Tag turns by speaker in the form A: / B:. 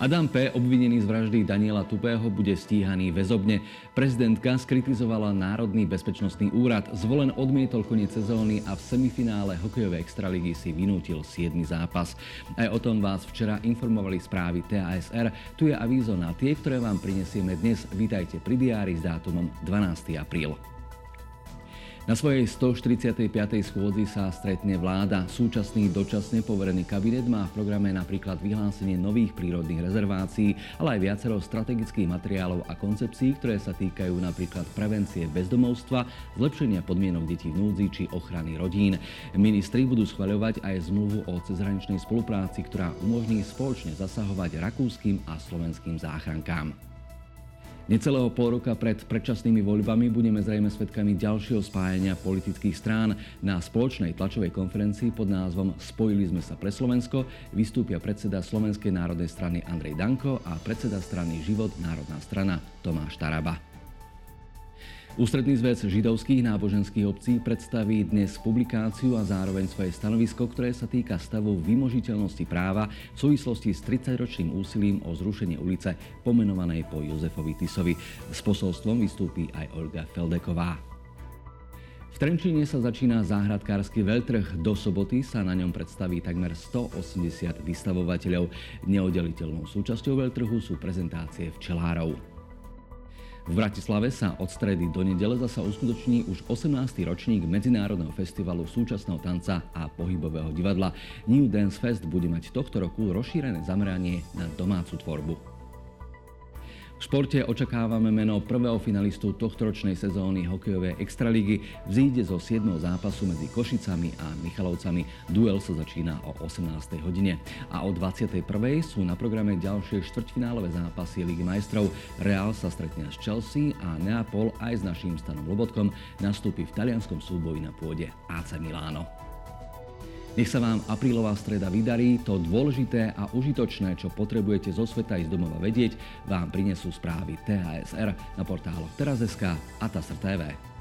A: Adam P., obvinený z vraždy Daniela Tupého, bude stíhaný väzobne. Prezidentka skritizovala Národný bezpečnostný úrad, zvolen odmietol koniec sezóny a v semifinále hokejovej extraligy si vynútil 7. zápas. Aj o tom vás včera informovali správy TASR. Tu je avízo na tie, ktoré vám prinesieme dnes. Vítajte pri diári s dátumom 12. apríl. Na svojej 145. schôdzi sa stretne vláda. Súčasný dočasne poverený kabinet má v programe napríklad vyhlásenie nových prírodných rezervácií, ale aj viacero strategických materiálov a koncepcií, ktoré sa týkajú napríklad prevencie bezdomovstva, zlepšenia podmienok detí v núdzi či ochrany rodín. Ministri budú schvaľovať aj zmluvu o cezhraničnej spolupráci, ktorá umožní spoločne zasahovať rakúskym a slovenským záchrankám. Necelého pol roka pred predčasnými voľbami budeme zrejme svedkami ďalšieho spájania politických strán. Na spoločnej tlačovej konferencii pod názvom Spojili sme sa pre Slovensko vystúpia predseda Slovenskej národnej strany Andrej Danko a predseda strany Život národná strana Tomáš Taraba. Ústredný zväz židovských náboženských obcí predstaví dnes publikáciu a zároveň svoje stanovisko, ktoré sa týka stavu vymožiteľnosti práva v súvislosti s 30-ročným úsilím o zrušenie ulice pomenovanej po Jozefovi Tisovi. S posolstvom vystúpi aj Olga Feldeková. V Trenčíne sa začína záhradkársky veľtrh. Do soboty sa na ňom predstaví takmer 180 vystavovateľov. Neoddeliteľnou súčasťou veľtrhu sú prezentácie včelárov. V Bratislave sa od stredy do nedele zasa uskutoční už 18. ročník Medzinárodného festivalu súčasného tanca a pohybového divadla. New Dance Fest bude mať tohto roku rozšírené zameranie na domácu tvorbu. V športe očakávame meno prvého finalistu tohtoročnej sezóny hokejovej extraligy. Vzíde zo 7. zápasu medzi Košicami a Michalovcami. Duel sa začína o 18. hodine. A o 21. sú na programe ďalšie štvrťfinálové zápasy Ligy majstrov. Real sa stretne s Chelsea a Neapol aj s naším Stanom Lobotkom nastúpi v talianskom súboji na pôde AC Miláno. Nech sa vám aprílová streda vydarí, to dôležité a užitočné, čo potrebujete zo sveta i z domova vedieť, vám prinesú správy TASR na portáloch Teraz.sk a TASR